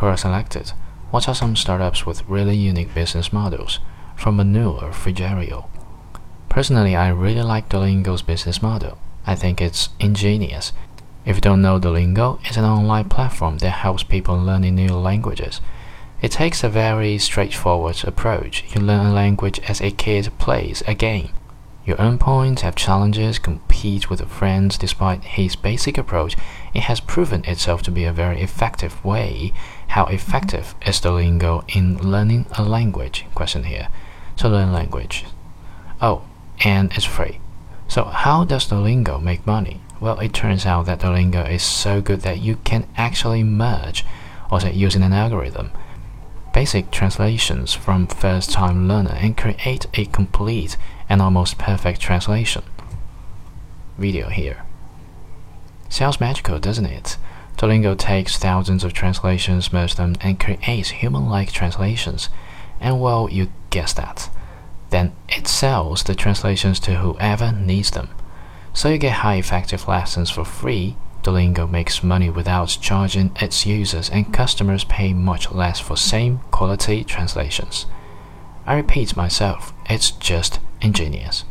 Per-selected. What are some startups with really unique business models? From Manuel Frigerio. Personally, I really like Duolingo's business model. I think it's ingenious. If you don't know Duolingo, it's an online platform that helps people learning new languages. It takes a very straightforward approach. You learn a language as a kid plays a game. You earn points, have challenges, compete with your friends. Despite his basic approach, it has proven itself to be a very effective way. How effective is Duolingo in learning a language? Question here. To learn language. Oh, and it's free. So how does Duolingo make money? Well, it turns out that Duolingo is so good that you can actually merge, or say using an algorithm, basic translations from first-time learner and create a complete and almost perfect translation. Video here. Sounds magical, doesn't it? Duolingo takes thousands of translations, merges them, and creates human-like translations. And well, you guessed that. Then it sells the translations to whoever needs them. So you get high effective lessons for free. Duolingo makes money without charging its users, and customers pay much less for same quality translations. I repeat myself, it's just ingenious.